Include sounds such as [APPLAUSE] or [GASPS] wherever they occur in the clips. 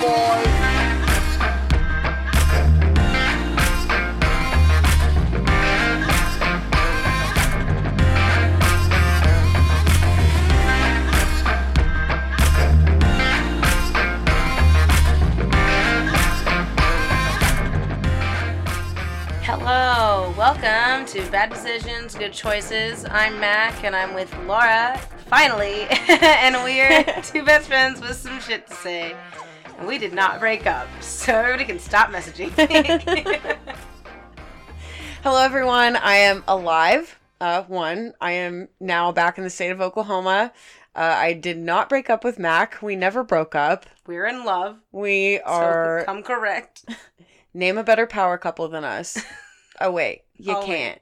boy. Hello, welcome to Bad Decisions, Good Choices. I'm Mac and I'm with Laura, finally, [LAUGHS] and we're [LAUGHS] two best friends with some shit to say. And we did not break up, so everybody can stop messaging. [LAUGHS] Hello, everyone. I am alive. Uh, one, I am now back in the state of Oklahoma. Uh, I did not break up with Mac. We never broke up. we're in love, We so are come correct. [LAUGHS] name a better power couple than us. [LAUGHS] Oh wait, you Oh, can't.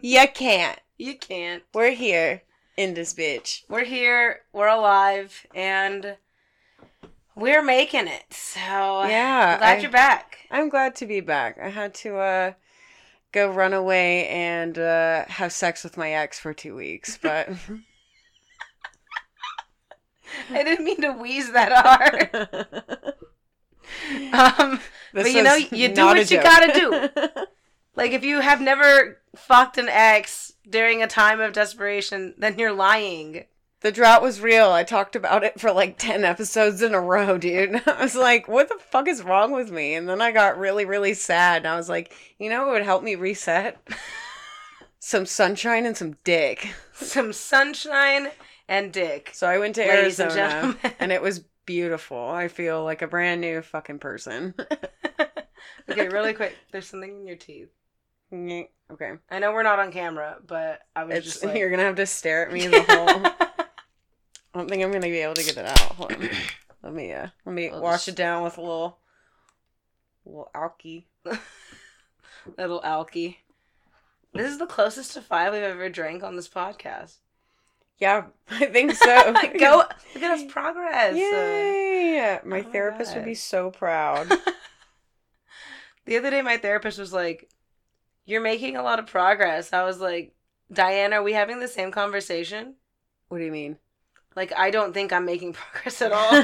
you can't. You can't. We're here in this bitch. We're here, we're alive, and we're making it. So Yeah, I'm glad I- you're back. I'm glad to be back. I had to uh, go run away and uh, have sex with my ex for two weeks, but [LAUGHS] [LAUGHS] I didn't mean to wheeze that hard. [LAUGHS] Um, But you know, you do what you gotta do. Like if you have never fucked an ex during a time of desperation, then you're lying. The drought was real. I talked about it for like 10 episodes in a row, dude. [LAUGHS] I was like, what the fuck is wrong with me? And then I got really, really sad. And I was like, you know what would help me reset? [LAUGHS] some sunshine and some dick. [LAUGHS] Some sunshine and dick. So I went to Ladies and Arizona gentlemen. and it was beautiful. I feel like a brand new fucking person. Okay, really quick. There's something in your teeth. okay. I know we're not on camera, but I was It's, just like you're going to have to stare at me in the whole. I don't think I'm to be able to get it out. Hold on. [COUGHS] Let me, uh, let me We'll wash just- it down with a little, little alky. [LAUGHS] little alky. This is the closest to five we've ever drank on this podcast. Yeah, [LAUGHS] I think so. [LAUGHS] Go look at us progress. Yay! My Oh my therapist would be so proud. The other day, my therapist was like, "You're making a lot of progress." I was like, "Diane, are we having the same conversation?" what do you mean? Like, I don't think I'm making [LAUGHS] progress at all. [LAUGHS]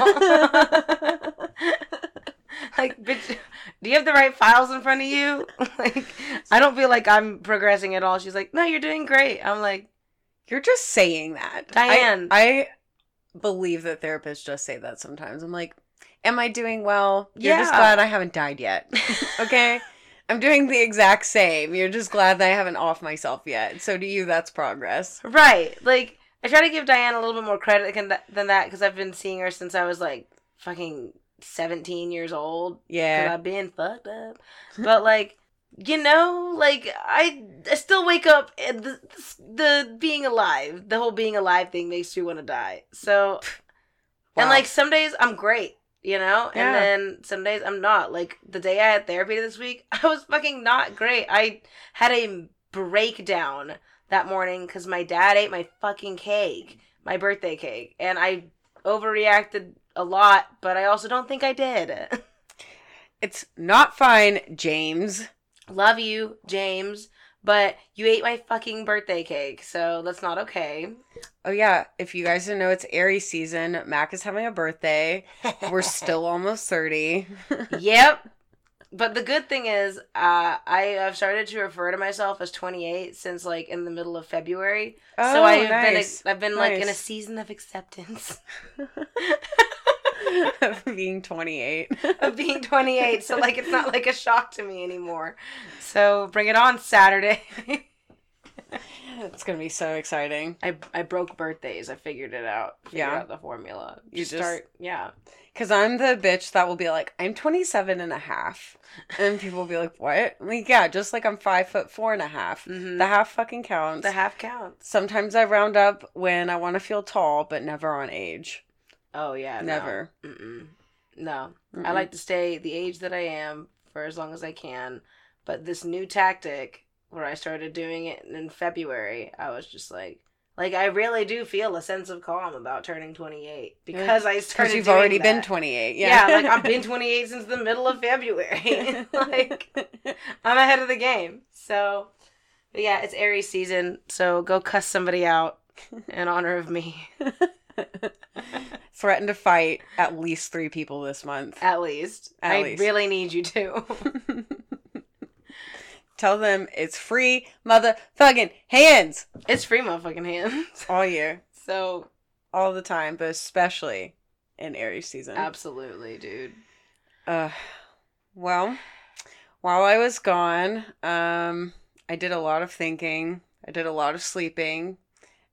like, bitch, do you have the right files in front of you? [LAUGHS] like, I don't feel like I'm progressing at all. She's like, "No, you're doing great." I'm like, You're just saying that. Diane. I, I believe that therapists just say that sometimes. I'm like, am I doing well? You're just glad I haven't died yet. Okay? I'm doing the exact same. You're just glad that I haven't off myself yet. So to you, that's progress. Right. Like, I try to give Diane a little bit more credit than that- because I've been seeing her since I was like fucking 17 years old. Yeah. I've been fucked up. But, like, you know, like, I, I still wake up and the, the being alive, the whole being alive thing makes you want to die. So, and like, some days I'm great. You know, and then some days I'm not. Like the day I had therapy this week, [LAUGHS] I was fucking not great. I had a breakdown that morning because my dad ate my fucking cake, my birthday cake, and I overreacted a lot, but I also don't think I did. [LAUGHS] It's not fine, James. Love you, James, but you ate my fucking birthday cake, so that's not okay. Oh yeah, if you guys didn't know, it's Aries season. Mac is having a birthday. We're still [LAUGHS] almost 30. [LAUGHS] yep. But the good thing is, uh, I have started to refer to myself as 28 since like in the middle of February. so Oh, I've nice. been I've been like in a season of acceptance [LAUGHS] [LAUGHS] of being 28. of being 28. So like it's not like a shock to me anymore. So bring it on Saturday. [LAUGHS] [LAUGHS] it's gonna be so exciting. I I broke birthdays. I figured it out. Figured Yeah. out the formula. You Just just- start. Yeah. Because I'm the bitch that will be like, I'm 27 and a half. And people will be like, what? I'm like, yeah, just like I'm five foot four and a half. Mhm. The half fucking counts. The half counts. Sometimes I round up when I want to feel tall, but never on age. Oh yeah. no. never. Mm-mm. No. I Mm-mm. like to stay the age that I am for as long as I can. But this new tactic where I started doing it in February, I was just like, like I really do feel a sense of calm about turning 28 because I Because started. you've already been 28. Yeah, Yeah. like I've been [LAUGHS] 28 since the middle of February. [LAUGHS] [LAUGHS] like I'm ahead of the game. So, but yeah, it's Aries season, so go cuss somebody out in honor of me. threaten to fight at least three people this month. At least. At I least. really need you to. Tell them it's free motherfucking hands it's free motherfucking hands. [LAUGHS] all year, So all the time, but especially in Aries season. absolutely, dude. Uh, well, while I was gone, um, I did a lot of thinking. I did a lot of sleeping,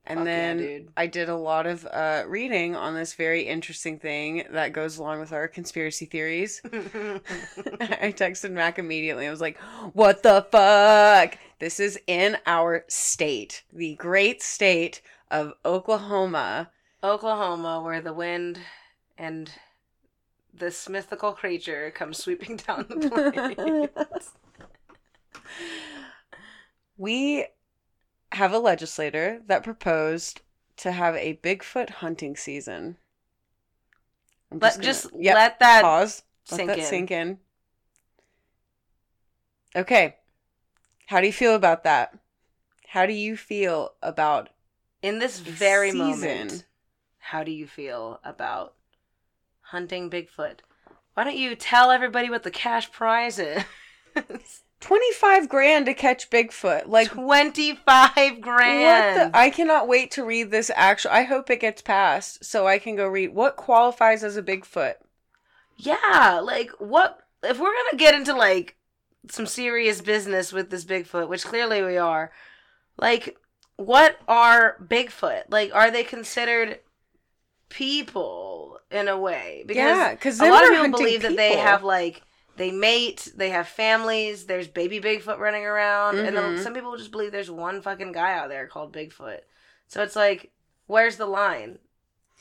and Fuck then dude. I did a lot of uh, reading on this very interesting thing that goes along with our conspiracy theories. [LAUGHS] [LAUGHS] I texted Mac immediately. I was like, "What the fuck? This is in our state, the great state of Oklahoma." Oklahoma, where the wind and this mythical creature comes sweeping down the [LAUGHS] plains. We have a legislator that proposed to have a Bigfoot hunting season. I'm Let gonna- just Yep, let that pause. Let that in. sink in. Okay. How do you feel about that? How do you feel about In this very season. moment, how do you feel about hunting Bigfoot? Why don't you tell everybody what the cash prize is? [LAUGHS] 25 grand to catch Bigfoot? Like Twenty-five grand. What the? I cannot wait to read this actual. I hope it gets passed so I can go read what qualifies as a Bigfoot. yeah, like what? If we're gonna get into like some serious business with this Bigfoot, which clearly we are, like, what are Bigfoot? Like, are they considered people in a way? yeah, because a lot of people believe that they have like they mate, they have families. There's baby Bigfoot running around, and then Mhm. some people just believe there's one fucking guy out there called Bigfoot. So it's like, where's the line?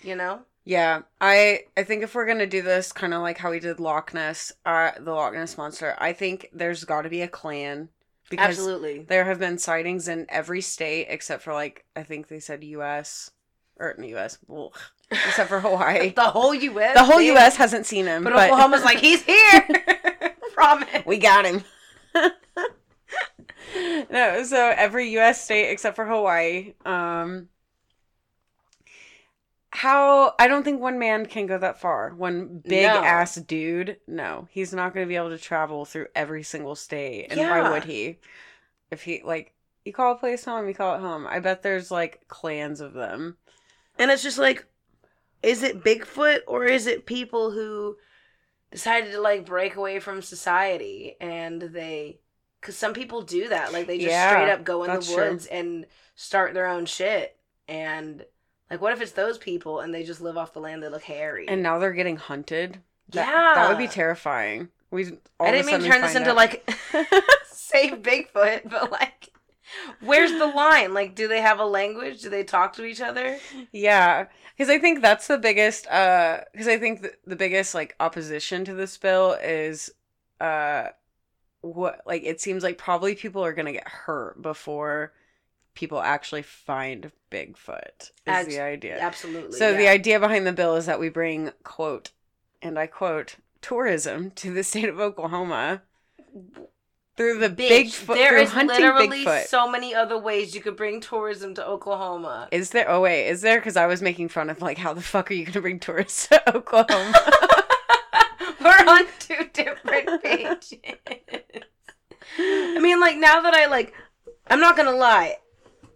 You know? Yeah, I I think if we're gonna do this, kind of like how we did Loch Ness, uh, the Loch Ness monster, I think there's got to be a clan because Absolutely. there have been sightings in every state except for like I think they said U.S. or in the U.S. ugh, except for [LAUGHS] Hawaii. the whole U.S. the whole. U.S. hasn't seen him, but, but, Oklahoma's like he's here. [LAUGHS] Promise. we got him. [LAUGHS] no, so every U.S. state except for Hawaii. Um, how I don't think one man can go that far. One big No. ass dude, no, he's not going to be able to travel through every single state. And why would he? If he like, you call a place home, you call it home. I bet there's like clans of them. And it's just like, is it Bigfoot or is it people who decided to like break away from society and they, because some people do that, like they just Yeah, straight up go in the that's true. woods and start their own shit. And like, what if it's those people and they just live off the land? They look hairy. And now they're getting hunted. That, yeah, that would be terrifying. We. all I didn't mean to turn this find into out- like [LAUGHS] save Bigfoot, but like, where's the line? Like, do they have a language? Do they talk to each other? Yeah, because I think that's the biggest. uh Because I think the, the biggest like opposition to this bill is, uh, what like it seems like probably people are gonna get hurt before people actually find Bigfoot. Is Abs- the idea? Absolutely. So the idea behind the bill is that we bring quote, and I quote, tourism to the state of Oklahoma through the Bitch, Bigfoot there through is hunting literally Bigfoot. so many other ways you could bring tourism to Oklahoma. Is there? Oh wait, is there? Because I was making fun of like, how the fuck are you gonna bring tourists [LAUGHS] to Oklahoma? [LAUGHS] We're on two different [LAUGHS] pages. I mean, like now that I like, I'm not gonna lie,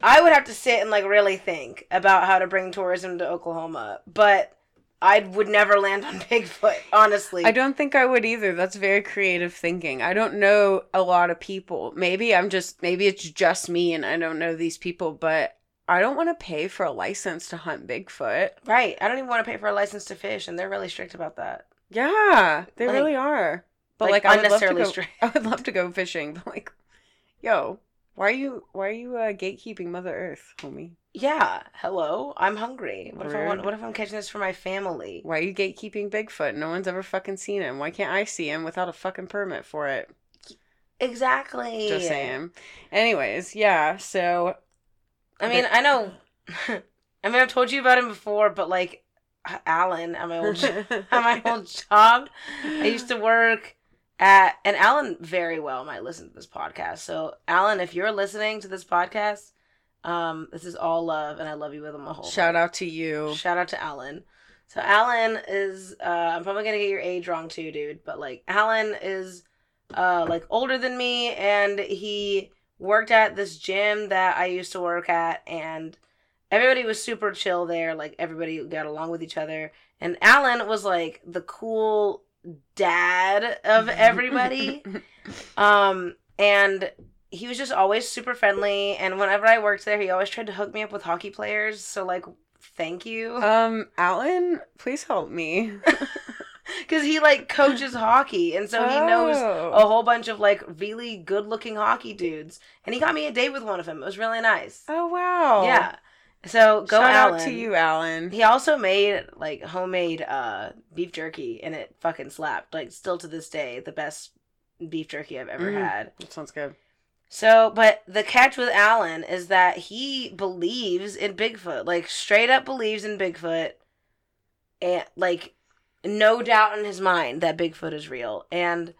I would have to sit and like really think about how to bring tourism to Oklahoma, but I would never land on [LAUGHS] Bigfoot, honestly. I don't think I would either. That's very creative thinking. I don't know a lot of people. Maybe I'm just maybe it's just me and I don't know these people, but I don't want to pay for a license to hunt Bigfoot. Right. I don't even want to pay for a license to fish, and they're really strict about that. Yeah, they Like- really are. But like, like, I would love to go. strict. [LAUGHS] I would love to go fishing, but like, yo, why are you why are you uh, gatekeeping Mother Earth, homie? Yeah. Hello. I'm hungry. What if I want? What if I'm catching this for my family? Why are you gatekeeping Bigfoot? No one's ever fucking seen him. Why can't I see him without a fucking permit for it? Exactly. Just saying. Anyways, yeah. So I mean, I know. [LAUGHS] I mean, I've told you about him before, but like uh, Alan at my old [LAUGHS] at my old [LAUGHS] job, I used to work at, and Alan very well might listen to this podcast. So, Alan, if you're listening to this podcast, um, this is all love, and I love you with my whole Shout out to you. Shout out to Alan. So Alan is uh I'm probably gonna get your age wrong too, dude, but like Alan is uh like older than me and he worked at this gym that I used to work at and everybody was super chill there, like everybody got along with each other. And Alan was like the cool dad of [LAUGHS] everybody. um and he was just always super friendly and whenever I worked there he always tried to hook me up with hockey players. So like thank you. um, Alan, please help me. [LAUGHS] because he like coaches hockey and so he knows Oh. a whole bunch of like really good looking hockey dudes and he got me a date with one of them it was really nice Oh wow. yeah so go Shout Alan. out to you, Alan. he also made like homemade uh beef jerky and it fucking slapped like still to this day the best beef jerky i've ever Mm. had That sounds good. So but the catch with alan is that he believes in bigfoot like straight up believes in bigfoot and like no doubt in his mind that Bigfoot is real, and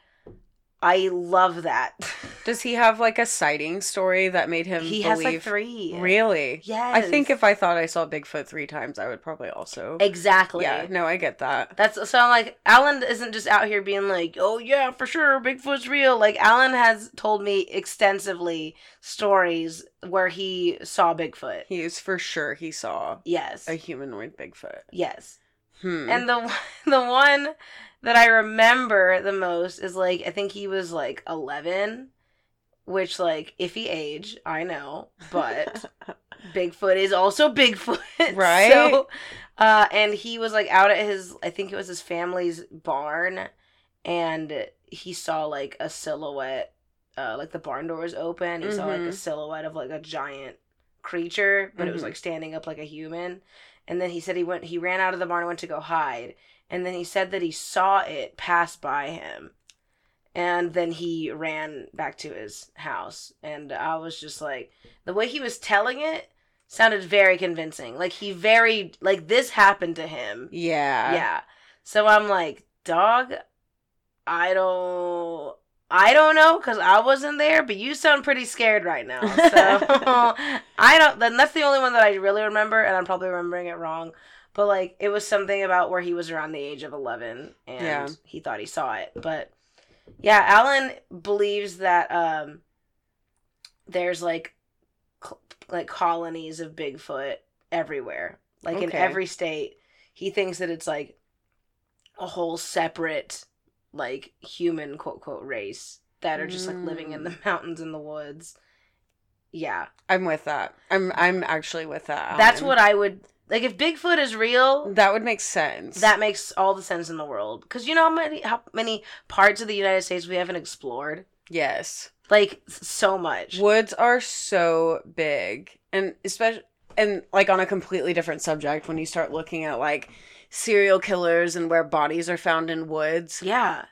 I love that. [LAUGHS] Does he have like a sighting story that made him he believe? has like three. Really? Yes. I think if I thought I saw Bigfoot three times, I would probably also. exactly. Yeah. No, I get that. That's so I'm like Alan isn't just out here being like, oh yeah, for sure, Bigfoot's real. Like Alan has told me extensively stories where he saw Bigfoot. He is for sure. He saw Yes. a humanoid Bigfoot. yes. Hmm. And the [LAUGHS] the one that I remember the most is like I think he was like 11, which like iffy age, I know, but [LAUGHS] Bigfoot is also Bigfoot, [LAUGHS] Right? So, uh, and he was like out at his I think it was his family's barn, and he saw like a silhouette, uh, like the barn door was open. He saw like a Mhm. silhouette of like a giant creature, but it was Mhm. like standing up like a human. And then he said he went he ran out of the barn and went to go hide. And then he said that he saw it pass by him. And then he ran back to his house. And I was just like the way he was telling it sounded very convincing. Like he very like this happened to him. yeah. Yeah. So I'm like, dog, I don't I don't know because I wasn't there, but you sound pretty scared right now. [LAUGHS] So [LAUGHS] I don't. Then that's the only one that I really remember, and I'm probably remembering it wrong. But like, it was something about where he was around the age of 11, and Yeah. he thought he saw it. But yeah, Alan believes that um, there's like cl- like colonies of Bigfoot everywhere, like in every state. He thinks that it's like a whole separate like human quote quote race that are just like living in the Mm. mountains and the woods. Yeah. I'm with that. I'm I'm actually with that. That's what I would like if Bigfoot is real, that would make sense. that makes all the sense in the world. Cuz you know how many how many parts of the United States we haven't explored? yes. Like so much. Woods are so big, and especially and like on a completely different subject when you start looking at like serial killers and where bodies are found in woods. Yeah.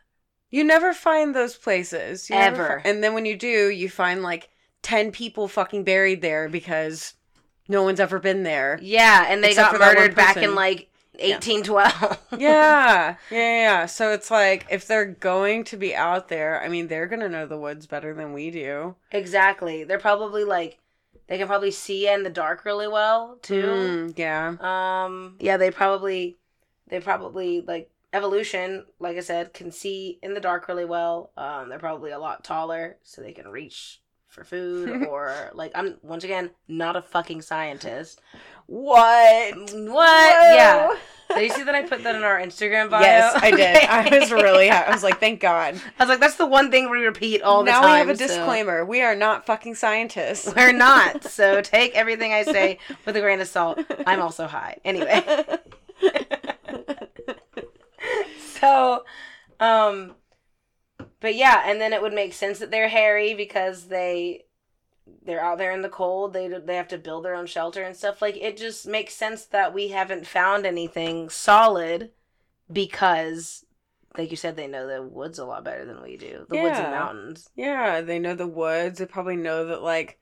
You never find those places. You Ever. and then when you do, you find like 10 people fucking buried there because no one's ever been there. Yeah, and they got for that one murdered back in like 1812. [LAUGHS] yeah. Yeah, yeah. So it's like if they're going to be out there, I mean, they're going to know the woods better than we do. exactly. They're probably like they can probably see in the dark really well too. Mm, yeah. Um, yeah, they probably, they probably like evolution. Like I said, can see in the dark really well. Um, they're probably a lot taller, so they can reach for food [LAUGHS] or like I'm once again not a fucking scientist. What? What? Yeah. Did you see that I put that in our Instagram bio? Yes, I did. [LAUGHS] I was really, I was like, thank God. I was like, that's the one thing we repeat all the now time. Now we have a so- disclaimer. We are not fucking scientists. We're not. [LAUGHS] So take everything I say with a grain of salt. I'm also high. Anyway. so um but yeah and then it would make sense that they're hairy because they they're out there in the cold they they have to build their own shelter and stuff like it just makes sense that we haven't found anything solid because like you said they know the woods a lot better than we do the woods and mountains yeah, they know the woods. They probably know that, like,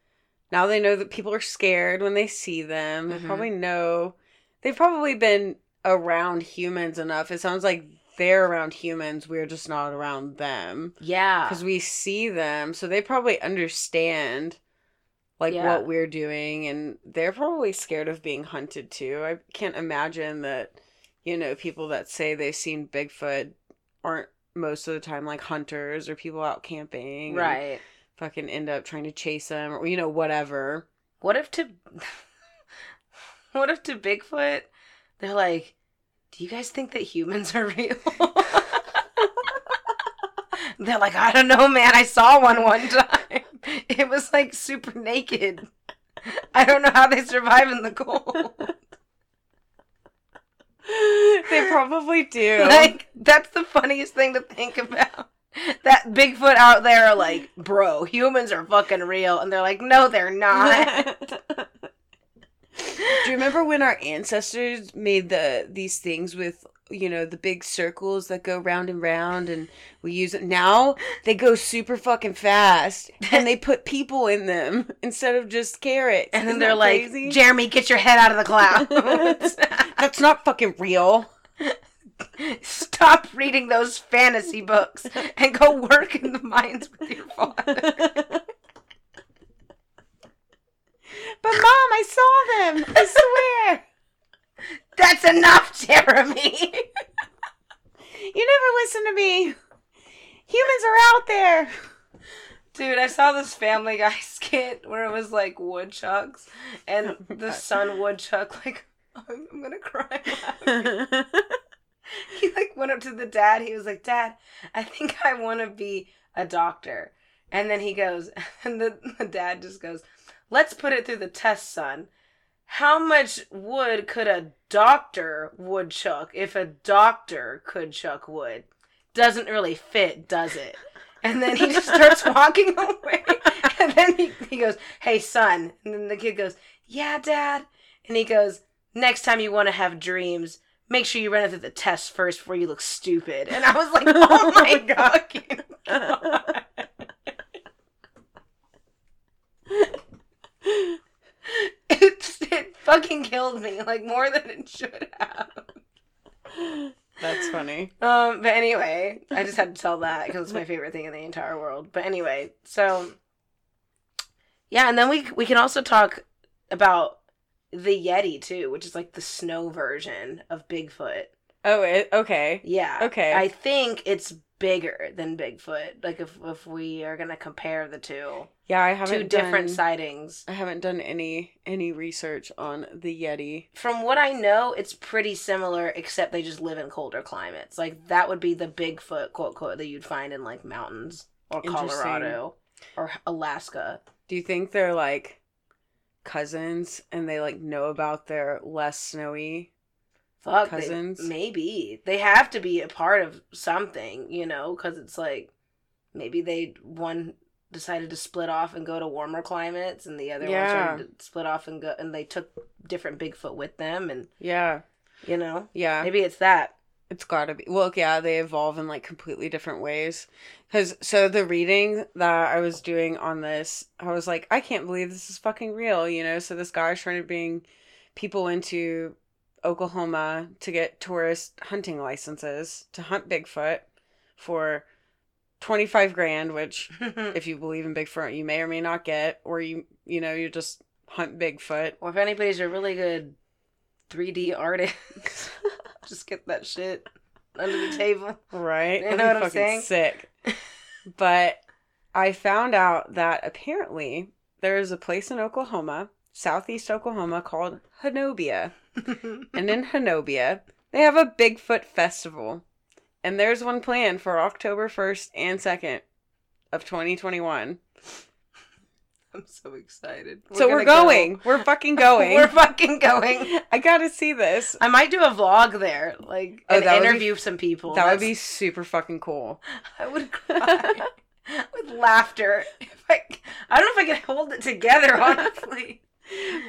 now they know that people are scared when they see them. They Mhm. probably know. They've probably been around humans enough. It sounds like they're around humans. We're just not around them. yeah because we see them so they probably understand like Yeah. what we're doing and they're probably scared of being hunted too i can't imagine that you know, people that say they've seen Bigfoot aren't most of the time like hunters or people out camping. and Right. Fucking end up trying to chase them or, you know, whatever. What if to [LAUGHS] What if to Bigfoot they're like, "Do you guys think that humans are [LAUGHS] real?" they're like, "I don't know, man. I saw one one time. [LAUGHS] It was like super naked. I don't know how they survive in the cold." they probably do. [LAUGHS] like that's the funniest thing to think about. That Bigfoot out there are like, bro, humans are fucking real, and they're like, no, they're not. Do you remember when our ancestors made the these things with you know the big circles that go round and round and we use it now they go super fucking fast and they put people in them [LAUGHS] instead of just carrots and then Isn't they're like, crazy? Jeremy, get your head out of the clouds. [LAUGHS] that's not fucking real Stop reading those fantasy books and go work in the mines with your father. [LAUGHS] but mom i saw them i swear [LAUGHS] That's enough, Jeremy. [LAUGHS] you never listen to me humans are out there Dude, I saw this Family Guy [LAUGHS] skit where it was like woodchucks, and the son woodchuck like, I'm, I'm gonna cry. he like went up to the dad. He was like, "Dad, I think I want to be a doctor." And then he goes, and the, the dad just goes, "Let's put it through the test, son. How much wood could a doctor woodchuck if a doctor could chuck wood? Doesn't really fit, does it?" And then he just starts [LAUGHS] walking away. And then he, he goes, Hey, son. And then the kid goes, Yeah, dad. And he goes, Next time you want to have dreams, make sure you run it through the test first before you look stupid. And I was like, [LAUGHS] Oh my oh fucking god. [LAUGHS] It, it fucking killed me, like more than it should have. that's funny Um, but anyway, I just had to tell that because it's my favorite thing in the entire world. But anyway, so yeah, and then we we can also talk about the Yeti too, which is like the snow version of Bigfoot. oh it, okay Yeah. Okay. I think it's bigger than Bigfoot. Like if if we are gonna compare the two, yeah i haven't two different done- sightings. I haven't done any any research on the Yeti. From what I know, it's pretty similar, except they just live in colder climates. Like that would be the Bigfoot quote quote that you'd find in like mountains or. Colorado or Alaska. Do you think they're like cousins and they like know about their less snowy? Fuck, they- Cousins? maybe they have to be a part of something, you know, because it's like maybe they one decided to split off and go to warmer climates, and the other Yeah. one started to split off and go, and they took different Bigfoot with them, and Yeah, you know, yeah. maybe it's that. It's gotta be. Well, yeah, they evolve in like completely different ways. Because so the reading that I was doing on this, I was like, I can't believe this is fucking real. You know, so this guy's trying to bring people into Oklahoma to get tourist hunting licenses to hunt Bigfoot for twenty five grand, which [LAUGHS] if you believe in Bigfoot, you may or may not get, or you you know you just hunt Bigfoot. Or if anybody's a really good 3D artist, [LAUGHS] just get that shit under the table. Right? You know what I'm fucking saying? Sick. [LAUGHS] but I found out that apparently there is a place in Oklahoma, southeast Oklahoma, called Honobia. And in Honobia, they have a Bigfoot festival. And there's one plan for October 1st and 2nd of 2021. I'm so excited. so we're gonna go. We're fucking [LAUGHS] going. we're fucking going. [LAUGHS] I gotta see this. I might do a vlog there, like, Oh, and would be- interview some people. That would be super fucking cool. [LAUGHS] I would cry with laughter. If I, I don't know if I can hold it together, honestly.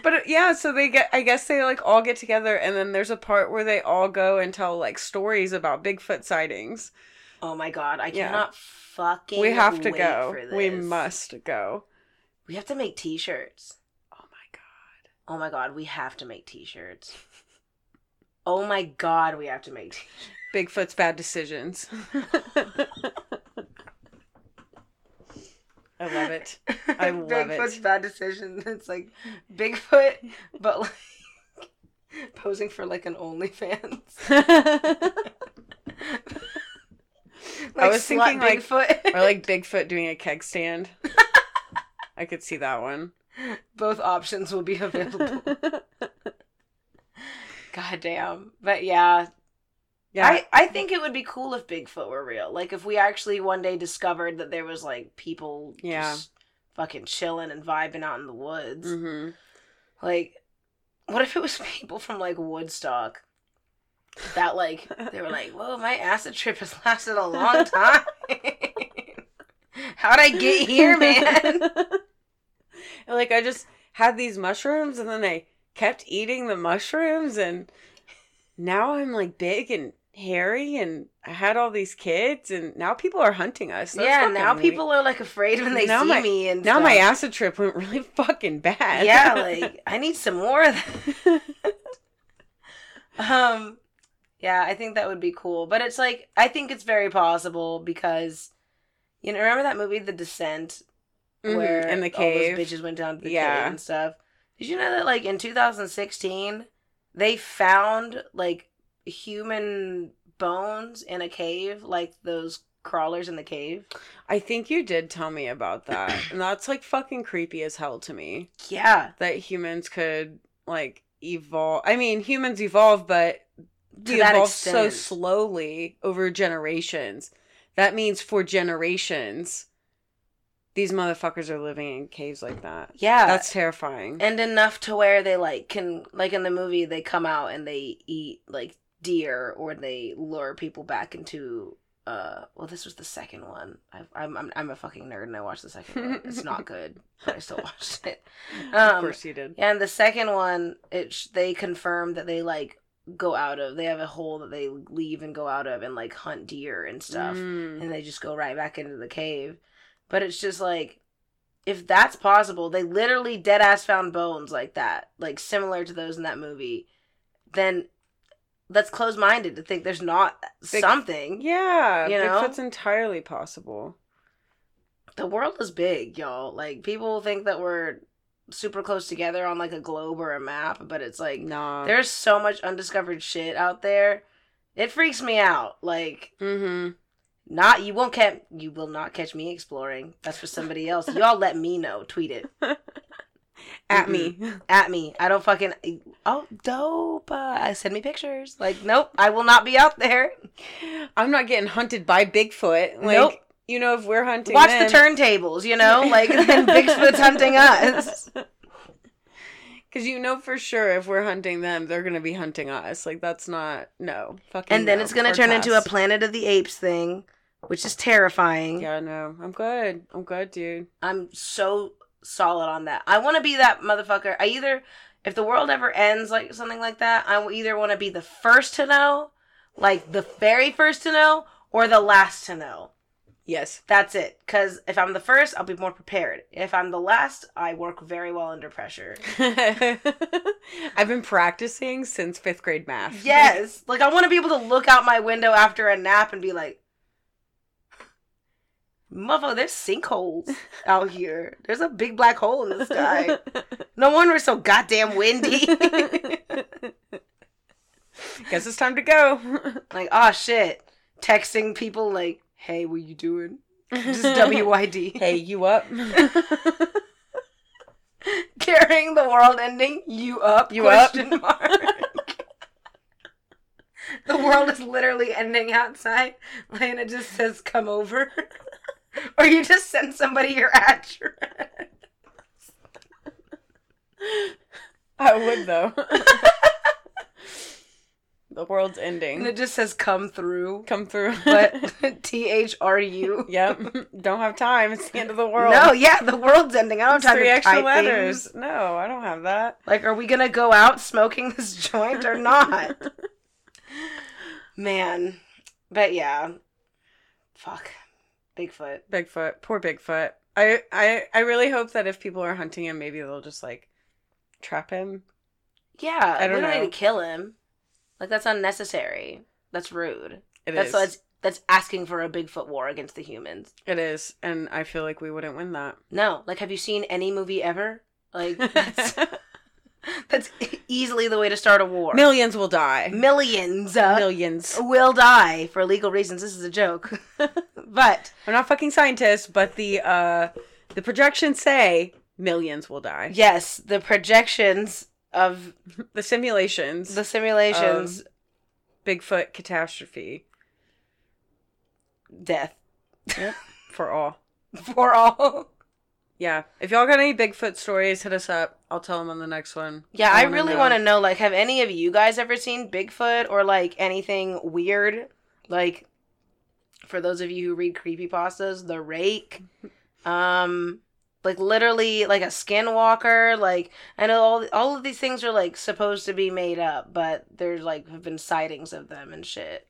But uh, yeah, so they get I guess they like all get together and then there's a part where they all go and tell like stories about Bigfoot sightings. Oh my god, I Yeah. cannot fucking. we have to go. We must go. We have to make T-shirts. Oh my god. Oh my god, we have to make T-shirts. Oh my god, we have to make. T- Bigfoot's bad decisions. [LAUGHS] I love it. [LAUGHS] I love it. Bigfoot's bad decision. [LAUGHS] It's like Bigfoot, but like [LAUGHS] Posing for like an OnlyFans. I was thinking, like- Bigfoot. or like Bigfoot doing a keg stand. I could see that one. Both options will be available. God damn. But yeah, yeah, I, I think it would be cool if Bigfoot were real. Like if we actually one day discovered that there was like people Yeah. just fucking chilling and vibing out in the woods. hmm Like what if it was [LAUGHS] people from like Woodstock that like they were like, Whoa, my acid trip has lasted a long [LAUGHS] time. [LAUGHS] How'd I get here, man? like I just had these mushrooms and then I kept eating the mushrooms and now I'm like big and hairy and I had all these kids and now people are hunting us. That's yeah, now weird. people are like afraid when they Now see my- me and Now my acid trip went really [LAUGHS] fucking bad. Yeah, [LAUGHS] like I need some more of that. [LAUGHS] Um, yeah, I think that would be cool. But it's like I think it's very possible because you know, remember that movie The Descent Mhm, where in the all those cave. bitches went down to the Yeah. cave and stuff. Did you know that like in 2016 they found like human bones in a cave, like those crawlers in the cave? I think you did tell me about that. and [COUGHS] that's like fucking creepy as hell to me. Yeah, That humans could like evolve. I mean, humans evolve, but to that evolve so slowly over generations. That means for generations, these motherfuckers are living in caves like that. yeah, That's terrifying. and enough to where they like can like in the movie they come out and they eat like deer or they lure people back into uh well this was the second one I, I'm, I'm I'm a fucking nerd and I watched the second one it's not [LAUGHS] good but I still watched it of um course you did. and the second one it sh- they confirm that they like go out of they have a hole that they leave and go out of and like hunt deer and stuff Mm. and they just go right back into the cave. But it's just like, if that's possible, they literally dead ass found bones like that, like similar to those in that movie. Then that's closed minded to think there's not something. Yeah, You know? Bigfoot's entirely possible. The world is big, y'all. Like people think that we're super close together on like a globe or a map, but it's like Nah. there's so much undiscovered shit out there. It freaks me out. Like mm-hmm. Not you won't catch you will not catch me exploring. That's for somebody else. [LAUGHS] Y'all let me know. Tweet it At Mm-mm. me. at me. I don't fucking oh dope. Uh, send me pictures. Like nope, I will not be out there. I'm not getting hunted by Bigfoot. Like, Nope. you know, if we're hunting Watch them- the turntables. You know, like [LAUGHS] then Bigfoot's hunting us. [LAUGHS] Because you know for sure if we're hunting them, they're gonna be hunting us. Like that's not no fucking. And then no. it's gonna Hard turn into a. Planet of the Apes thing, which is terrifying. Yeah, no, I'm good. I'm good, dude. I'm so solid on that. I want to be that motherfucker. I either, if the world ever ends like something like that, I will either want to be the first to know, like the very first to know, or the last to know. Yes. That's it. Because if I'm the first, I'll be more prepared. If I'm the last, I work very well under pressure. [LAUGHS] I've been practicing since fifth grade math. Yes. Like, I want to be able to look out my window after a nap and be like, motherfucker, there's sinkholes out here. There's a big black hole in the sky. No wonder it's so goddamn windy. [LAUGHS] Guess it's time to go. [LAUGHS] like, oh shit. Texting people like, hey, what you doing? Just WYD. [LAUGHS] hey, you up? Carrying the world ending, you up? You up? Mark. the world is literally ending outside. Lana just says, come over. [LAUGHS] or you just send somebody your address. [LAUGHS] I would though. [LAUGHS] the world's ending. And it just says, come through. Come through. But T H R U. yep. Don't have time. It's the end of the world. No, yeah, the world's ending. I don't It's have time three to extra type letters. things. No, I don't have that. Like, are we gonna go out smoking this joint or not? Man. But yeah. Fuck. Bigfoot. Bigfoot. Poor Bigfoot. I, I I really hope that if people are hunting him, maybe they'll just like trap him. Yeah, I don't we don't know. need to kill him. Like that's unnecessary. That's rude. It that's is. that's that's asking for a Bigfoot war against the humans. It is, and I feel like we wouldn't win that. No, like have you seen any movie ever? Like [LAUGHS] [LAUGHS] that's easily the way to start a war. Millions will die. Millions uh, Millions. will die for legal reasons. This is a joke. [LAUGHS] but I'm not fucking scientists, but the uh the projections say millions will die. yes, the projections of [LAUGHS] The simulations, the simulations, Bigfoot catastrophe death for all. for all. Yeah. If y'all got any Bigfoot stories, hit us up. I'll tell them on the next one. Yeah, I, wanna really want to know. Like, have any of you guys ever seen Bigfoot or like anything weird? Like, for those of you who read creepypastas, the rake, um, like literally like a skinwalker. Like, I know all all of these things are like supposed to be made up, but there's like have been sightings of them and shit.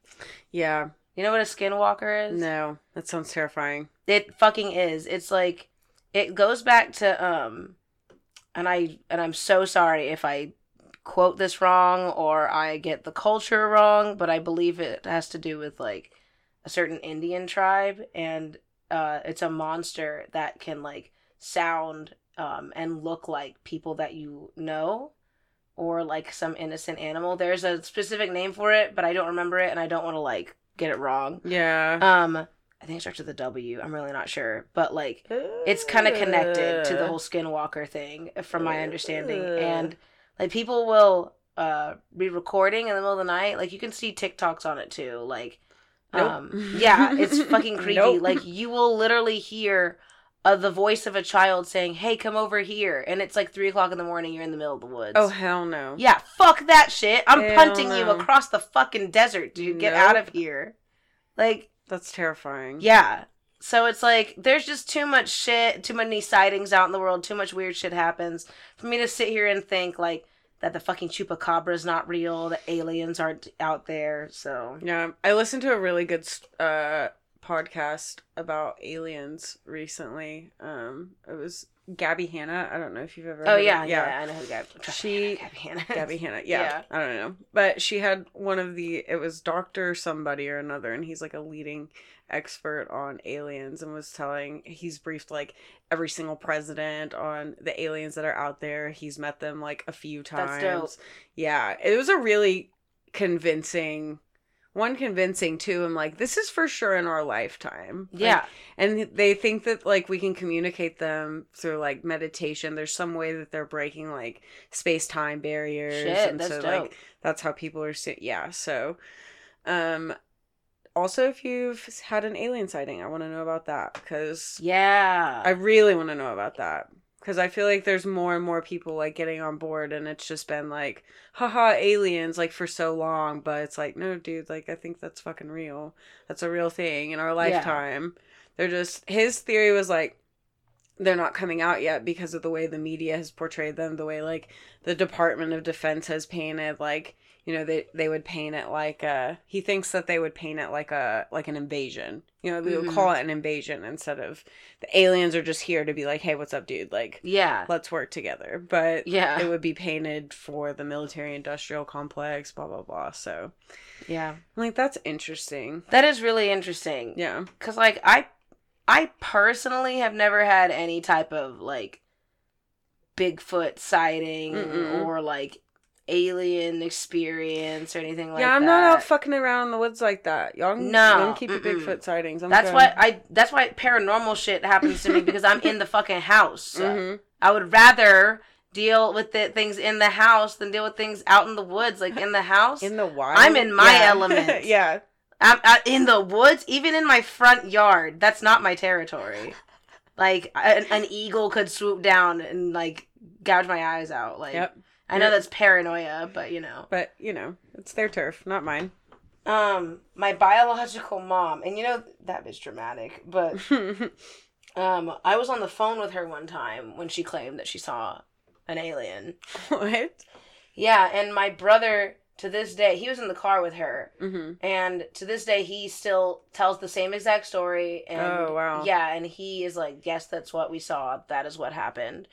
Yeah. You know what a skinwalker is? No, that sounds terrifying. It fucking is. It's like it goes back to um and I and I'm so sorry if I quote this wrong or I get the culture wrong, but I believe it has to do with like a certain Indian tribe and uh it's a monster that can like sound um and look like people that you know or like some innocent animal. There's a specific name for it, but I don't remember it and I don't want to like get it wrong. Yeah. Um, I think it starts with a W. I'm really not sure, but like it's kind of connected to the whole skinwalker thing, from my understanding. And like people will uh be recording in the middle of the night. Like you can see TikToks on it too. Like, Nope. um, yeah, it's [LAUGHS] fucking creepy. Nope. Like you will literally hear. Uh, the voice of a child saying, "Hey, come over here," and it's like three o'clock in the morning. You're in the middle of the woods. Oh hell no. Yeah, fuck that shit. I'm Hell punting you across the fucking desert, dude. Get Nope. out of here. Like, That's terrifying. yeah. So it's like there's just too much shit, too many sightings out in the world, too much weird shit happens for me to sit here and think like that the fucking chupacabra is not real, that aliens aren't out there. So Yeah, I listened to a really good uh podcast about aliens recently. Um it was Gabby Hanna. I don't know if you've ever oh yeah, of, yeah, I know who Gabby. She- Gabby Hanna. Gabby Hanna. Yeah, Yeah. I don't know. But she had one of the it was Doctor somebody or another and he's like a leading expert on aliens and was telling he's briefed like every single president on the aliens that are out there. He's met them like a few times. That's dope. Yeah, it was a really convincing one convincing too. I'm like, this is for sure in our lifetime. Like, Yeah, and they think that like we can communicate them through like meditation. There's some way that they're breaking like space time barriers. shit, and that's so dope. like that's how people are. See- yeah. So, um, also if you've had an alien sighting, I want to know about that because yeah, I really want to know about that because I feel like there's more and more people like getting on board, and it's just been like, haha, aliens, like for so long. But it's like, no, dude, like I think that's fucking real. That's a real thing in our lifetime. They're just his theory was like they're not coming out yet because of the way the media has portrayed them, the way like the Department of Defense has painted like you know they they would paint it like uh he thinks that they would paint it like a like an invasion you know they would Mhm. call it an invasion instead of the aliens are just here to be like hey what's up dude like yeah, let's work together but yeah, it would be painted for the military industrial complex blah blah blah so yeah. Like that's interesting That is really interesting. yeah Cause like I, I personally have never had any type of like Bigfoot sighting Mm-mm. or like alien experience or anything like that. yeah i'm that. not out fucking around in the woods like that y'all can, No, y'all can keep your mm-mm. bigfoot sightings I'm That's good. why I. That's why paranormal shit happens to me [LAUGHS] because I'm in the fucking house. Mhm. I would rather deal with the things in the house than deal with things out in the woods. Like in the [LAUGHS] house, in the wild I'm in my Yeah. element. [LAUGHS] yeah I'm, in the woods, even in my front yard. That's not my territory. Like an, an eagle could swoop down and like gouge my eyes out. Like yep I know that's paranoia, but you know. but you know it's their turf not mine Um, my biological mom, and you know that bitch dramatic, but [LAUGHS] um, I was on the phone with her one time when she claimed that she saw an alien. what Yeah, and my brother to this day, he was in the car with her, mm-hmm. and to this day, he still tells the same exact story. And Oh, wow. Yeah, and he is like, yes, that's what we saw. That is what happened.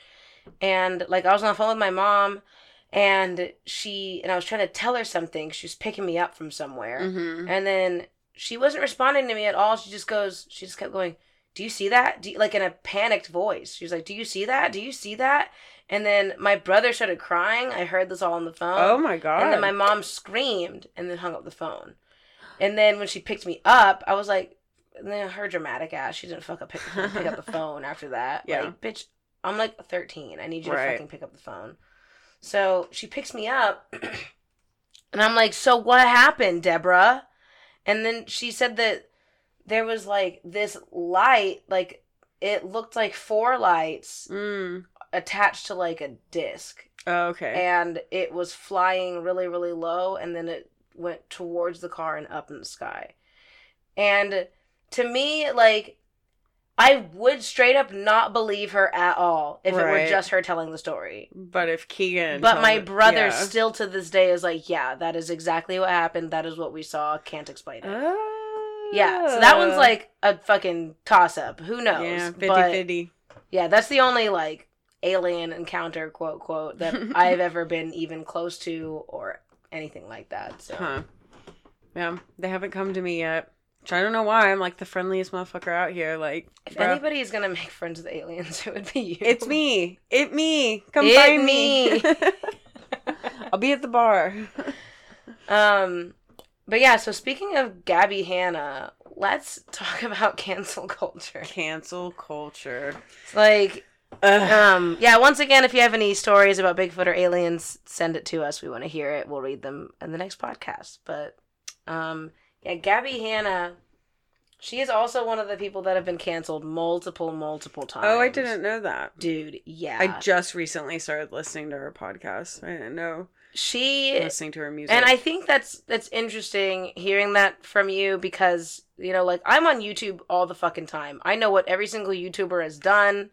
And like, I was on the phone with my mom, and she and I was trying to tell her something. She was picking me up from somewhere, Mm-hmm. and then she wasn't responding to me at all. She just goes, she just kept going, do you see that? Do like in a panicked voice. She was like, do you see that? Do you see that? And then my brother started crying. I heard this all on the phone. Oh my god. And then my mom screamed and then hung up the phone. And then when she picked me up, I was like, and then her dramatic ass, she didn't fuck up pick, pick up the [LAUGHS] phone after that. Yeah. Like, bitch, I'm like 13. I need you to fucking pick up the phone. So she picks me up, [CLEARS THROAT] and I'm like, so what happened, Deborah? And then she said that there was like this light, like it looked like four lights Mm. attached to like a disc Oh, okay. and it was flying really really low and then it went towards the car and up in the sky and to me like i would straight up not believe her at all if it were just her telling the story. But if Keegan but my brother yeah. still to this day is like yeah that is exactly what happened. That is what we saw. Can't explain it. Yeah so that one's Ah. like a fucking toss up who knows? Yeah 50 but 50 yeah that's the only like alien encounter quote quote that [LAUGHS] i've ever been even close to or anything like that so. Huh. Yeah they haven't come to me yet Which I don't know why i'm like the friendliest motherfucker out here like if bruh. anybody is gonna make friends with aliens [LAUGHS] it would be you. It's me. It me. Come It find me. me. [LAUGHS] I'll be at the bar. [LAUGHS] Um but yeah so speaking of gabby hanna let's talk about cancel culture. Cancel culture. Like Ugh. um yeah once again if you have any stories about bigfoot or aliens send it to us. We want to hear it. We'll read them in the next podcast. But um yeah gabby hanna she is also one of the people that have been canceled multiple multiple times oh i didn't know that. Dude yeah. I just recently started listening to her podcast. I didn't know. She listening to her music. And i think that's that's interesting hearing that from you because you know like i'm on youtube all the fucking time. I know what every single youtuber has done.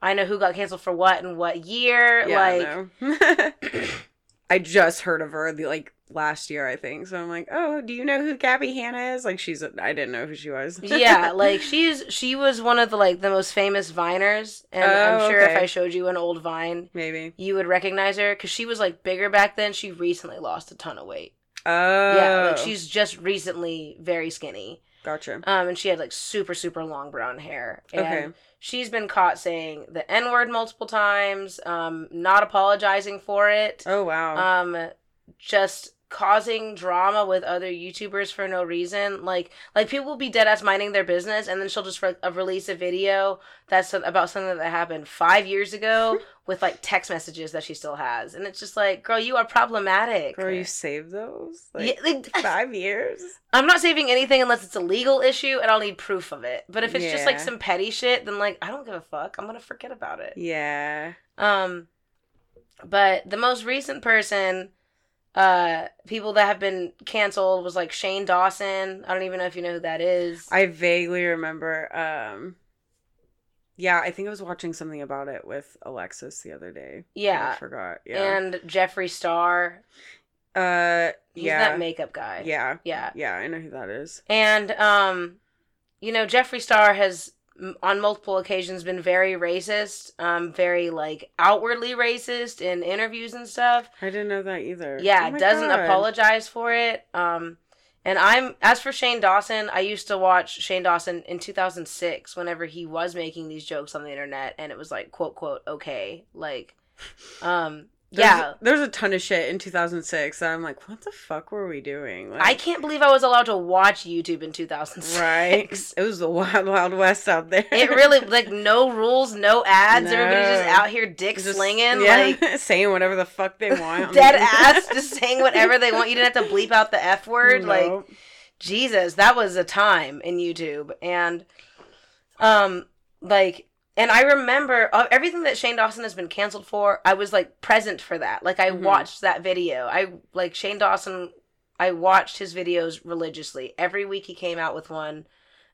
I know who got canceled for what and what year. Yeah, like [LAUGHS] [CLEARS THROAT] I, just heard of her the like last year, I think. So I'm like, oh, do you know who Gabby Hanna is? Like, she's a, I didn't know who she was. yeah, [LAUGHS] like she's she was one of the like the most famous viners, and I'm Oh, sure if. I showed you an old vine, maybe. you would recognize her because she was like bigger back then. She recently lost a ton of weight. Oh, Yeah, like she's just recently very skinny. gotcha. Um, and she had like super super long brown hair. And Okay. She's been caught saying the N word multiple times. Um, not apologizing for it. Oh wow. um just causing drama with other YouTubers for no reason. Like like people will be dead ass minding their business and then she'll just re- uh, release a video that's about something that happened 5 years ago [LAUGHS] with like text messages that she still has. And it's just like, girl, you are problematic. Girl, you save those like Yeah, like, [LAUGHS] five years. I'm not saving anything unless it's a legal issue and I'll need proof of it. But if it's just like some petty shit, then like I don't give a fuck. I'm going to forget about it. Yeah. Um, but the most recent person, uh, people that have been canceled was like Shane Dawson. I don't even know if you know who that is. I vaguely remember. Um. Yeah, I think I was watching something about it with Alexis the other day. Yeah. I forgot. Yeah. and Jeffree Star. uh. He's yeah. that makeup guy. yeah. yeah, Yeah. I know who that is. and um, you know Jeffree Star has on multiple occasions been very racist, um, very like outwardly racist in interviews and stuff. I didn't know that either. Yeah, Oh doesn't God. apologize for it. Um, and I'm as for Shane Dawson, I used to watch Shane Dawson in 2006 whenever he was making these jokes on the internet, and it was like quote quote okay, like, um, There's, yeah. there's a ton of shit in 2006 that I'm like, what the fuck were we doing? Like, I can't believe I was allowed to watch YouTube in 2006. Right? It was the wild, wild west out there. It really like no [LAUGHS] rules, no ads. Everybody's just out here dick Just- slinging, yeah, like [LAUGHS] saying whatever the fuck they want. [LAUGHS] dead ass, just saying whatever they want. You didn't have to bleep out the f word, like. Jesus, that was a time in YouTube. And um like and I remember uh, everything that Shane Dawson has been canceled for, I was like present for that. Like I Mhm. watched that video. I like Shane Dawson I watched his videos religiously. Every week he came out with one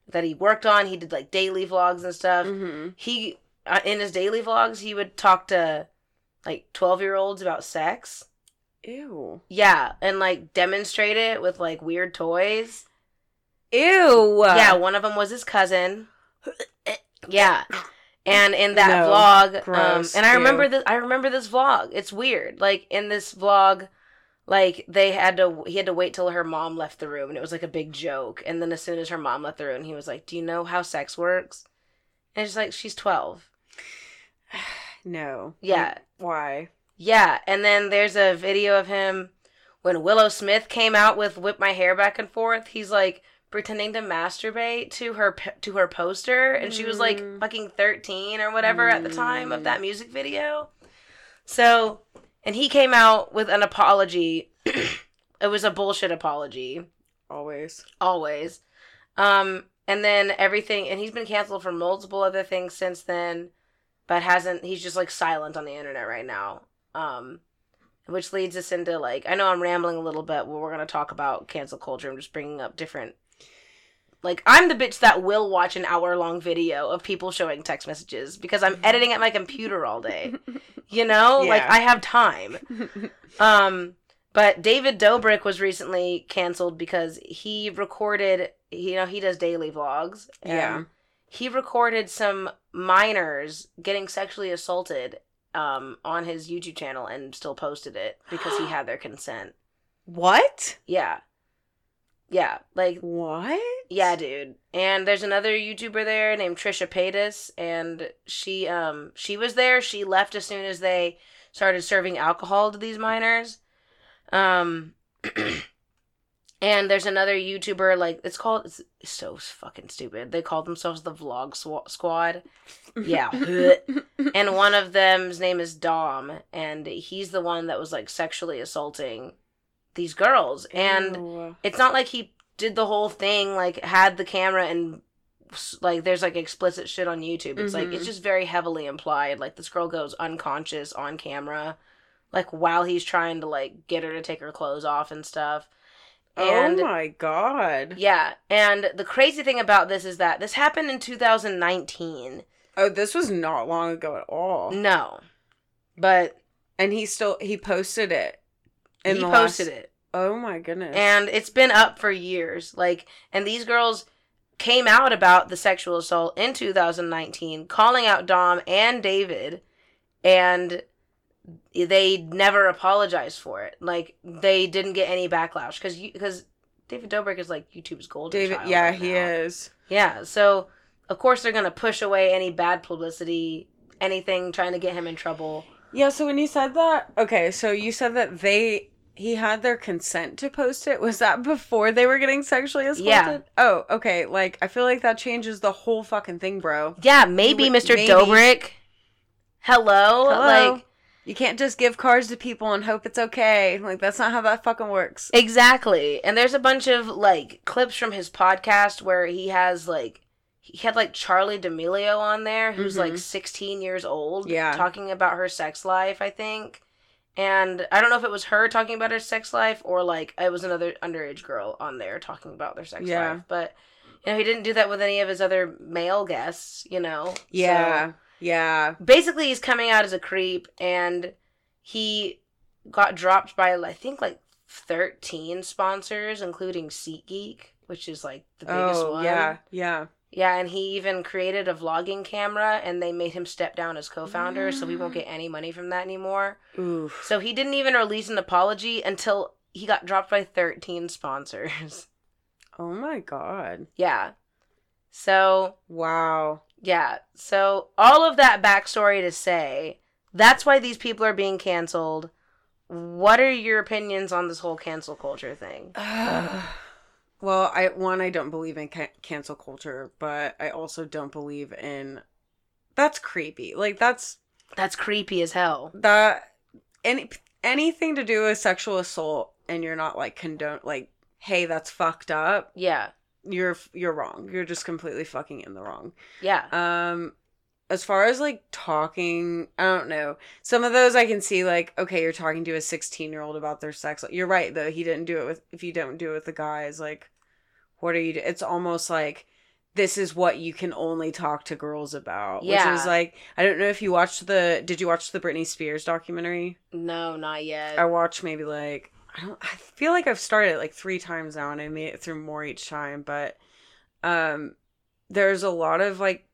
that he worked on. He did like daily vlogs and stuff. Mhm. He uh, in his daily vlogs, he would talk to like 12-year-olds about sex. Ew. Yeah, and like demonstrate it with like weird toys. Ew. yeah, one of them was his cousin. [COUGHS] Yeah. And in that No, vlog, um, and I remember ew. this. I remember this vlog. It's weird. Like in this vlog, like they had to. He had to wait till her mom left the room, and it was like a big joke. And then as soon as her mom left the room, he was like, "Do you know how sex works?" And it's like she's 12. [SIGHS] No. Yeah. Why? Yeah, and then there's a video of him when Willow Smith came out with "Whip My Hair Back and Forth." He's like pretending to masturbate to her to her poster, and she was like Mm. fucking thirteen or whatever at the time of Mm. that music video. So, and he came out with an apology. [CLEARS THROAT] it was a bullshit apology, Always. always. Um, and then everything, and he's been canceled for multiple other things since then, but hasn't. He's just like silent on the internet right now. Um, which leads us into like I know I'm rambling a little bit. Where we're gonna talk about cancel culture. I'm just bringing up different. Like I'm the bitch that will watch an hour long video of people showing text messages because I'm editing at my computer all day. You know, [LAUGHS] like I have time. Um, but David Dobrik was recently canceled because he recorded. You know, he does daily vlogs. Yeah. He recorded some minors getting sexually assaulted um, on his YouTube channel and still posted it because he [GASPS] had their consent. what? Yeah. Yeah, like What? yeah, dude. And there's another YouTuber there named Trisha Paytas, and she um she was there. She left as soon as they started serving alcohol to these minors. Um, [CLEARS THROAT] and there's another YouTuber like it's called it's, it's so fucking stupid. They call themselves the Vlog Swa- Squad. Yeah. [LAUGHS] and one of them's name is Dom, and he's the one that was like sexually assaulting these girls. And Ew. it's not like he did the whole thing like had the camera and like there's like explicit shit on youtube it's like it's Mhm. just very heavily implied like this girl goes unconscious on camera like while he's trying to like get her to take her clothes off and stuff and oh my god. yeah and the crazy thing about this is that this happened in 2019 Oh, this was not long ago at all. no but And he still he posted it. He posted last- it. Oh my goodness. and it's been up for years. Like and these girls came out about the sexual assault in 2019 calling out dom and david and they never apologized for it. Like they didn't get any backlash. Because because david dobrik is like youtube's golden David, child yeah, right he is. yeah so of course they're gonna push away any bad publicity anything trying to get him in trouble. Yeah, so when you said that, okay, so you said that they he had their consent to post it. Was that before they were getting sexually assaulted? Yeah. Oh, okay. Like I feel like that changes the whole fucking thing, bro. yeah maybe would- mr maybe. dobrik hello, Hello? like You can't just give cards to people and hope it's okay. Like that's not how that fucking works. Exactly. And there's a bunch of like clips from his podcast where he has like he had like Charlie D'Amelio on there who's like Mhm. 16 years old Yeah. talking about her sex life, I think. And I don't know if it was her talking about her sex life or like it was another underage girl on there talking about their sex Yeah. life. But you know, he didn't do that with any of his other male guests, you know. So- Yeah. Yeah. basically he's coming out as a creep and he got dropped by i think like 13 sponsors including SeatGeek, which is like the biggest Oh, one yeah. Yeah. Yeah and he even created a vlogging camera and they made him step down as co-founder so we won't get any money from that anymore Oof. so he didn't even release an apology until he got dropped by 13 sponsors Oh my god. yeah so Wow. Yeah. So all of that backstory to say that's why these people are being canceled. What are your opinions on this whole cancel culture thing? Well, I one I don't believe in ca- cancel culture, but I also don't believe in that's creepy. Like that's That's creepy as hell. that any anything to do with sexual assault and you're not like condone like hey that's fucked up Yeah. you're you're wrong you're just completely fucking in the wrong Yeah. um as far as like talking i don't know some of those i can see like okay you're talking to a 16 year old about their sex you're right though he didn't do it with if you don't do it with the guys like what are you do- it's almost like this is what you can only talk to girls about Yeah. which is like i don't know if you watched the did you watch the britney spears documentary No, not yet. I watched maybe like I don't I feel like I've started it like three times now and I made it through more each time, but um there's a lot of like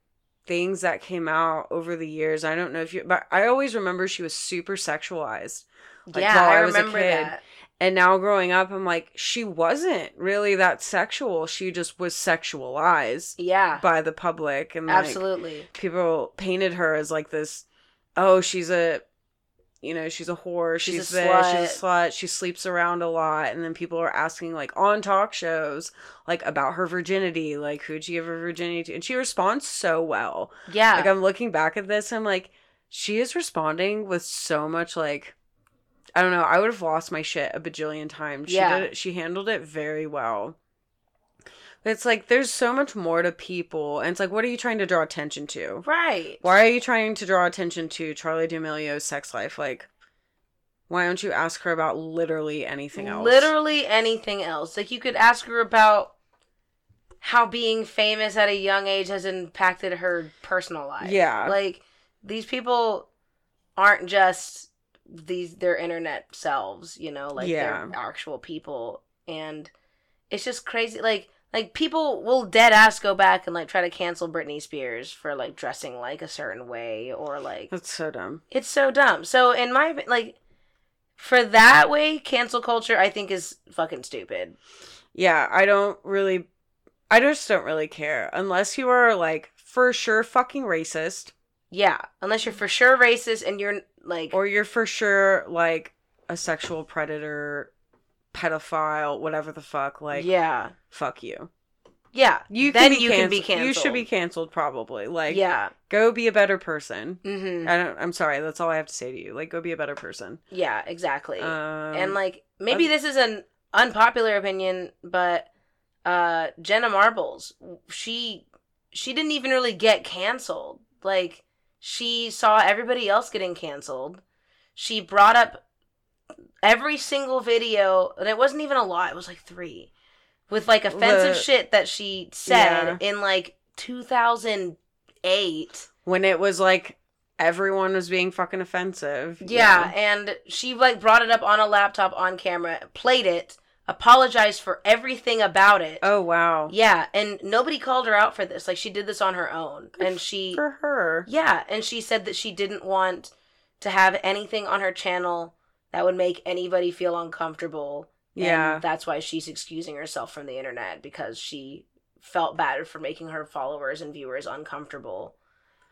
things that came out over the years. I don't know if you but I always remember she was super sexualized. like, yeah, I I was a remember kid. that. And now growing up, I'm like, she wasn't really that sexual. She just was sexualized Yeah. by the public. And like, Absolutely. people painted her as like this, oh, she's a, you know, she's a whore. She's She's, a this. She's a slut. She sleeps around a lot. And then people are asking like on talk shows, like about her virginity, like who'd she give her virginity to? And she responds so well. Yeah. Like I'm looking back at this, I'm like, she is responding with so much like I don't know, I would have lost my shit a bajillion times. She Yeah. did it, she handled it very well. It's like there's so much more to people and it's like what are you trying to draw attention to? right. Why are you trying to draw attention to Charlie D'Amelio's sex life? Like why don't you ask her about literally anything else? Literally anything else. Like you could ask her about how being famous at a young age has impacted her personal life. Yeah. Like these people aren't just these their internet selves, you know, like Yeah. they're actual people and it's just crazy like like people will dead ass go back and like try to cancel Britney Spears for like dressing like a certain way or like That's so dumb. it's so dumb. So in my like for that way, cancel culture I think is fucking stupid. Yeah, I don't really I just don't really care unless you are like for sure fucking racist Yeah, unless you're for sure racist and you're like or you're for sure like a sexual predator, pedophile, whatever the fuck, like yeah, fuck you. yeah. You then can be you can be canceled. canceled. You should be canceled probably. Like yeah. go be a better person. Mm-hmm. I don't I'm sorry, that's all I have to say to you. Like go be a better person. Yeah, exactly. Um and like maybe this is an unpopular opinion, but uh Jenna Marbles, she she didn't even really get canceled. Like she saw everybody else getting canceled. She brought up every single video, and it wasn't even a lot. It was like 3 with like offensive The- shit that she said Yeah. in like 2008. when it was like everyone was being fucking offensive. you Yeah, and she like brought it up on a laptop on camera, played it, apologized for everything about it. Oh wow. Yeah, and nobody called her out for this. Like she did this on her own. and she For her. Yeah, and she said that she didn't want to have anything on her channel that would make anybody feel uncomfortable. and Yeah. that's why she's excusing herself from the internet because she felt bad for making her followers and viewers uncomfortable.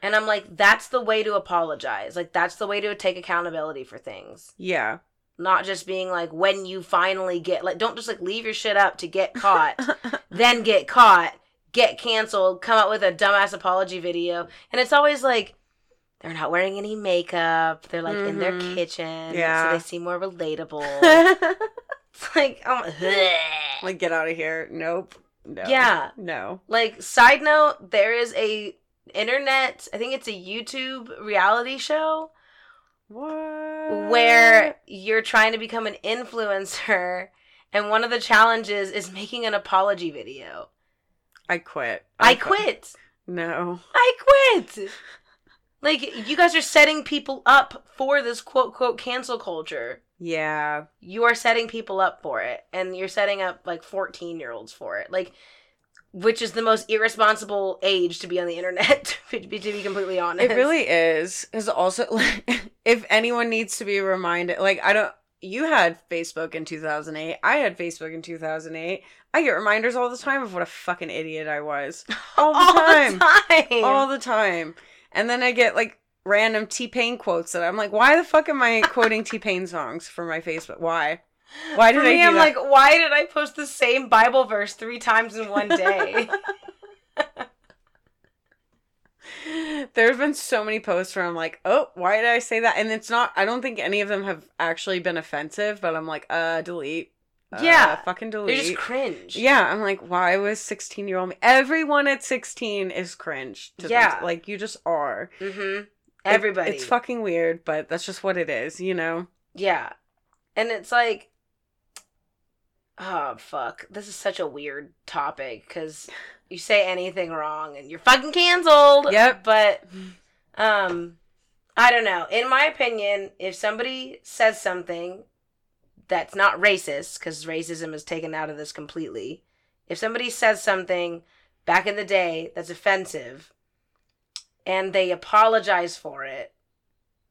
And I'm like, that's the way to apologize. Like that's the way to take accountability for things. Yeah. Not just being like when you finally get like don't just like leave your shit up to get caught, [LAUGHS] then get caught, get canceled, come out with a dumbass apology video. And it's always like they're not wearing any makeup. They're like in their Mhm. kitchen. Yeah. So they seem more relatable. [LAUGHS] it's like [LAUGHS] um like get out of here. Nope. No. Yeah. No. Like side note, there is a internet, I think it's a YouTube reality show What? where you're trying to become an influencer and one of the challenges is making an apology video. I quit. I fu- quit. No. I quit. Like you guys are setting people up for this quote quote cancel culture. Yeah. You are setting people up for it and you're setting up like 14-year-olds for it. Like which is the most irresponsible age to be on the internet [LAUGHS] to be, to be completely honest. It really is. Is also like [LAUGHS] if anyone needs to be reminded, like I don't. You had Facebook in 2008. I had Facebook in 2008. I get reminders all the time of what a fucking idiot I was. [LAUGHS] All the all time. the time. All the time. And then I get like random T Pain quotes that I'm like, why the fuck am I quoting T Pain songs for my Facebook? Why? Why did For I me, I'm that? like, why did I post the same Bible verse three times in one day? [LAUGHS] [LAUGHS] There's been so many posts where I'm like, oh, why did I say that? And it's not, I don't think any of them have actually been offensive, but I'm like, uh, delete. Uh, Yeah. Fucking They're delete. just cringe. yeah, I'm like, why was 16 year old me? Everyone at 16 is cringe. Yeah. them. Like, you just are. Mm-hmm. It- Everybody. it's fucking weird, but that's just what it is, you know? Yeah. And it's like, oh, fuck. This is such a weird topic because you say anything wrong and you're fucking canceled. Yep. But, um, I don't know. In my opinion, if somebody says something that's not racist, because racism is taken out of this completely, if somebody says something back in the day that's offensive and they apologize for it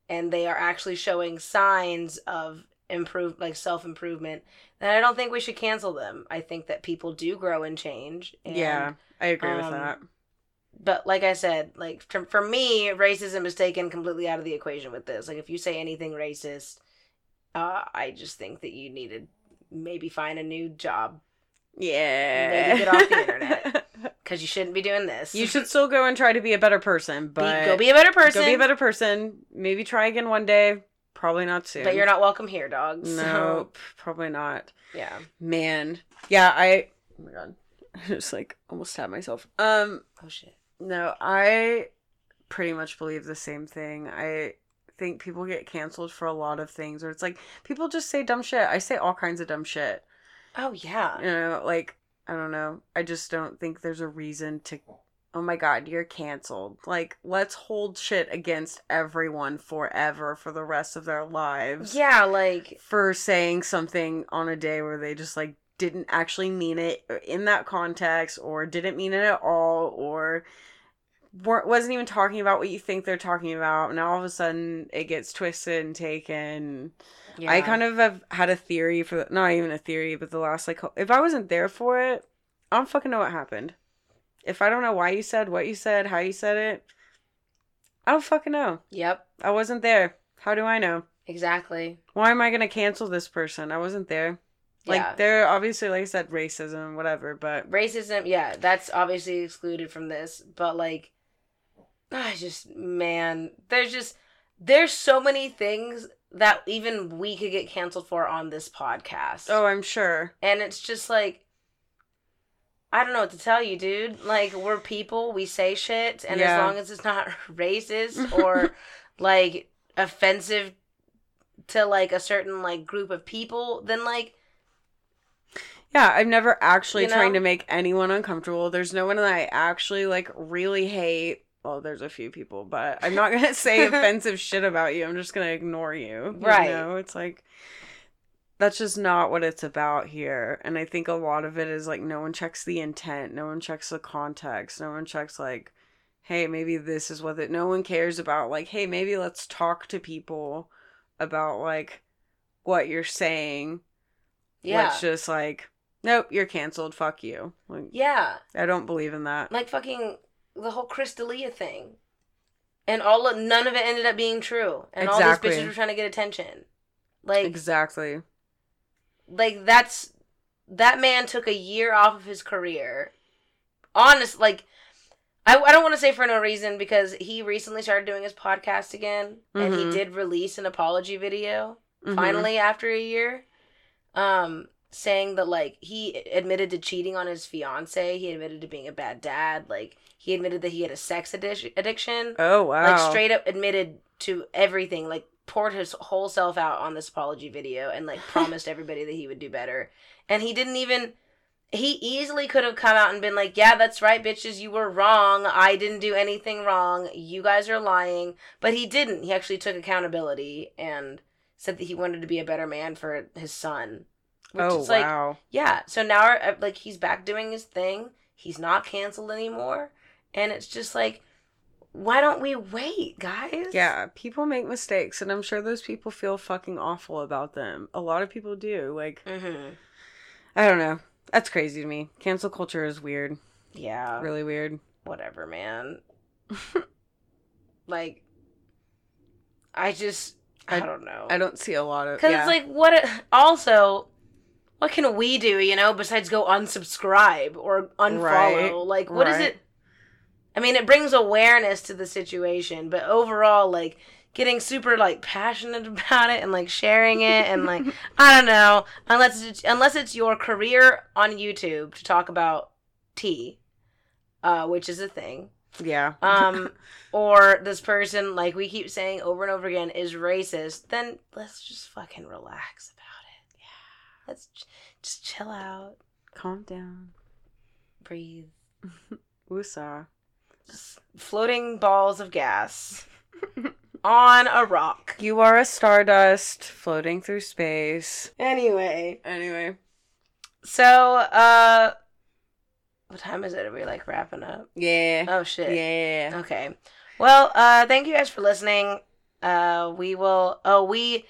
and they are actually showing signs of improve like self improvement, then I don't think we should cancel them. I think that people do grow and change. And, yeah, I agree with um, that. But like I said, like for, for me, racism is taken completely out of the equation with this. Like if you say anything racist, uh, I just think that you need to maybe find a new job Yeah. maybe get off the internet. [LAUGHS] because you shouldn't be doing this. you should still go and try to be a better person, Be- but go be a better person. Go be a better person. Maybe try again one day. Probably not soon. But you're not welcome here, dogs. So, Nope, probably not. yeah. Man, yeah, I. Oh my god, [LAUGHS] I just like almost stabbed myself. Um, Oh shit. no, I pretty much believe the same thing. I think people get canceled for a lot of things, or it's like people just say dumb shit. I say all kinds of dumb shit. Oh yeah. You know, like I don't know. I just don't think there's a reason to. Oh my god, you're canceled. Like, let's hold shit against everyone forever for the rest of their lives Yeah, like for saying something on a day where they just like didn't actually mean it in that context or didn't mean it at all or weren't, wasn't even talking about what you think they're talking about. Now all of a sudden it gets twisted and taken. yeah. I kind of have had a theory for the, not even a theory, but the last like if I wasn't there for it, I don't fucking know what happened. If I don't know why you said what you said, how you said it, I don't fucking know. Yep. I wasn't there. How do I know? Exactly. Why am I gonna cancel this person? I wasn't there. Like yeah. they're obviously like I said, racism, whatever, but Racism, yeah, that's obviously excluded from this, but like [SIGHS] I just man, there's just there's so many things that even we could get canceled for on this podcast. oh I'm sure. And it's just like I don't know what to tell you, dude. Like we're people, we say shit, and Yeah. as long as it's not [LAUGHS] racist [LAUGHS] or like offensive to like a certain like group of people, then like Yeah, I've never actually You know? trying to make anyone uncomfortable. There's no one that I actually like really hate. Well, there's a few people, but I'm not gonna [LAUGHS] say offensive shit about you. I'm just gonna ignore you. you Right. know? It's like that's just not what it's about here. And I think a lot of it is like no one checks the intent, no one checks the context, no one checks like, hey, maybe this is what it no one cares about like, hey, maybe let's talk to people about like what you're saying. yeah. Let's just like, nope, you're canceled. Fuck you. Like, yeah. I don't believe in that. Like fucking the whole Chris D'Elia thing. And all of, none of it ended up being true. And Exactly. all these bitches were trying to get attention. Like exactly. Like that's that man took a year off of his career. Honest, like I, I don't want to say for no reason because he recently started doing his podcast again, and he Mhm. did release an apology video Mhm. finally after a year, um, saying that like he admitted to cheating on his fiance, he admitted to being a bad dad, like he admitted that he had a sex addic- addiction, Oh wow. like straight up admitted to everything like poured his whole self out on this apology video and like [LAUGHS] promised everybody that he would do better. And he didn't even he easily could have come out and been like yeah that's right bitches you were wrong. I didn't do anything wrong. You guys are lying. But he didn't. He actually took accountability and said that he wanted to be a better man for his son which oh is like wow. yeah. So now uh, like he's back doing his thing. He's not canceled anymore. And it's just like why don't we wait guys yeah, people make mistakes, and I'm sure those people feel fucking awful about them. A lot of people do. Like, mm-hmm. I don't know. That's crazy to me. Cancel culture is weird. yeah Really weird. whatever man like i just i, I- don't know I don't see a lot of. because yeah. it's like what also what can we do you know besides go unsubscribe or unfollow Right, like what is right. it i mean it brings awareness to the situation but overall like getting super like passionate [LAUGHS] about it and like sharing it and like [LAUGHS] i don't know unless it's unless it's your career on youtube to talk about tea uh which is a thing yeah. um [LAUGHS] or this person like we keep saying over and over again is racist then let's just fucking relax about it yeah let's j- just chill out Calm down. breathe Woosah. Floating balls of gas on a rock You are a stardust floating through space. anyway Anyway. so uh what time is it are we like wrapping up Yeah. oh shit Yeah. Okay. Well, uh thank you guys for listening. Uh we will oh we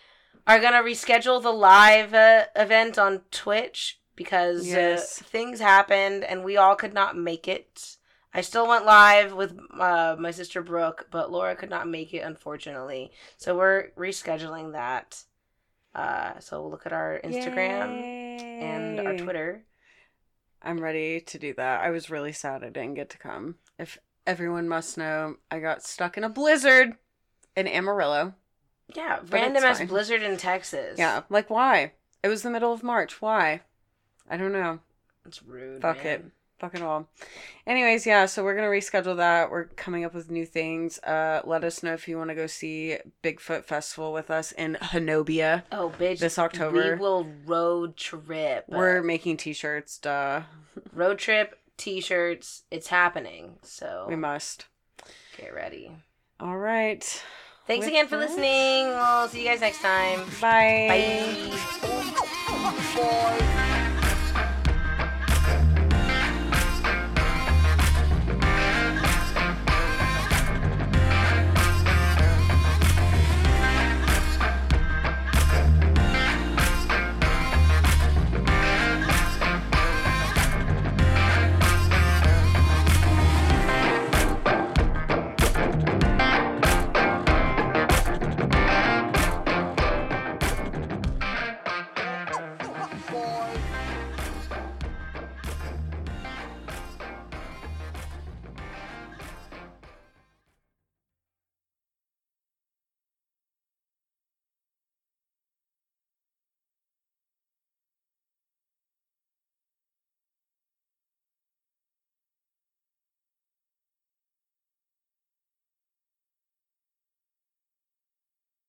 are gonna reschedule the live uh, event on Twitch because Yes. uh, things happened and we all could not make it. I still went live with uh, my sister Brooke, but Laura could not make it, unfortunately. So we're rescheduling that. Uh, so look at our Instagram and our Twitter. I'm ready to do that. I was really sad I didn't get to come. If everyone must know, I got stuck in a blizzard in Amarillo. Yeah, random ass blizzard in Texas. Yeah, like why? It was the middle of March. Why? I don't know. it's rude. Fuck man. it. Fuck it all. Anyways, yeah, so we're gonna reschedule that. We're coming up with new things. Uh let us know if you want to go see Bigfoot Festival with us in Honobia. Oh, bitch! This October. we will road trip. We're making t shirts, duh. road trip T-shirts. It's happening. So We must. get ready. All right. Thanks With again for that- listening. We'll see you guys next time. Bye. Bye.